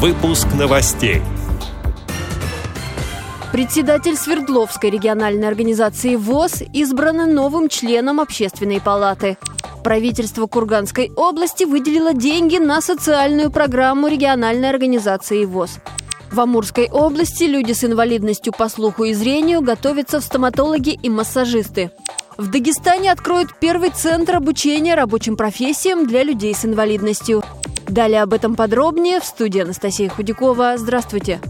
Выпуск новостей. Председатель Свердловской региональной организации ВОЗ избран новым членом Общественной палаты. Правительство Курганской области выделило деньги на социальную программу региональной организации ВОЗ. В Амурской области люди с инвалидностью по слуху и зрению готовятся в стоматологи и массажисты. В Дагестане откроют первый центр обучения рабочим профессиям для людей с инвалидностью. Далее об этом подробнее в студии Анастасия Худякова. Здравствуйте.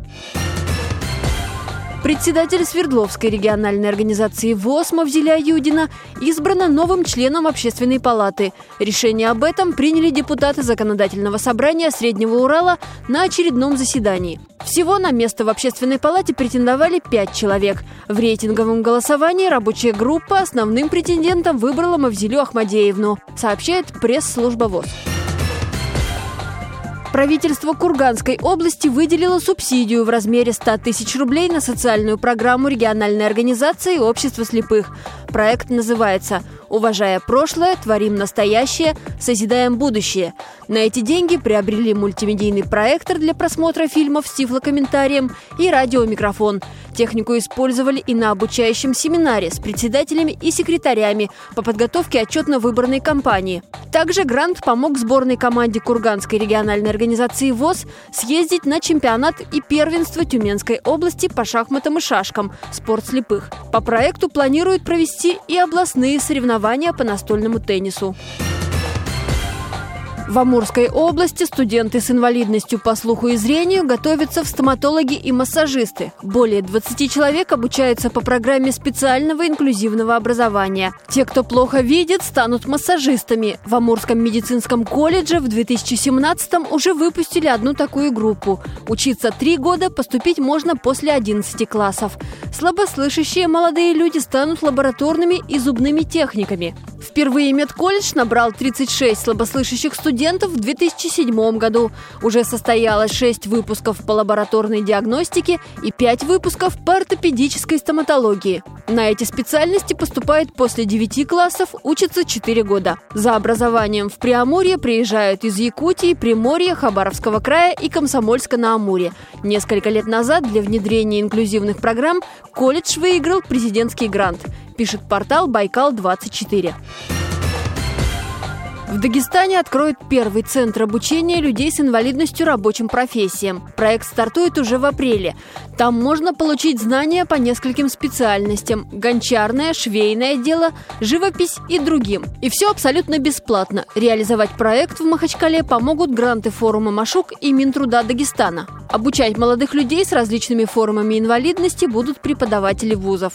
Председатель Свердловской региональной организации ВОЗ Мавзеля Юдина избрана новым членом Общественной палаты. Решение об этом приняли депутаты Законодательного собрания Среднего Урала на очередном заседании. Всего на место в Общественной палате претендовали пять человек. В рейтинговом голосовании рабочая группа основным претендентом выбрала Мавзелю Ахмадеевну, сообщает пресс-служба ВОЗ. Правительство Курганской области выделило субсидию в размере 100 тысяч рублей на социальную программу региональной организации «Общество слепых». Проект называется «Уважая прошлое, творим настоящее, созидаем будущее». На эти деньги приобрели мультимедийный проектор для просмотра фильмов с тифлокомментарием и радиомикрофон. Технику использовали и на обучающем семинаре с председателями и секретарями по подготовке отчетно-выборной кампании. Также грант помог сборной команде Курганской региональной организации ВОЗ съездить на чемпионат и первенство Тюменской области по шахматам и шашкам «Спорт слепых». По проекту планируют провести и областные соревнования по настольному теннису. В Амурской области студенты с инвалидностью по слуху и зрению готовятся в стоматологи и массажисты. Более 20 человек обучаются по программе специального инклюзивного образования. Те, кто плохо видит, станут массажистами. В Амурском медицинском колледже в 2017 уже выпустили одну такую группу. Учиться три года, поступить можно после 11 классов. Слабослышащие молодые люди станут лабораторными и зубными техниками. Впервые медколледж набрал 36 слабослышащих студентов в 2007 году. Уже состоялось 6 выпусков по лабораторной диагностике и 5 выпусков по ортопедической стоматологии. На эти специальности поступает после 9 классов, учатся 4 года. За образованием в Приамурье приезжают из Якутии, Приморья, Хабаровского края и Комсомольска на Амуре. Несколько лет назад для внедрения инклюзивных программ колледж выиграл президентский грант пишет портал «Байкал-24». В Дагестане откроют первый центр обучения людей с инвалидностью рабочим профессиям. Проект стартует уже в апреле. Там можно получить знания по нескольким специальностям – гончарное, швейное дело, живопись и другим. И все абсолютно бесплатно. Реализовать проект в Махачкале помогут гранты форума «Машук» и Минтруда Дагестана. Обучать молодых людей с различными формами инвалидности будут преподаватели вузов.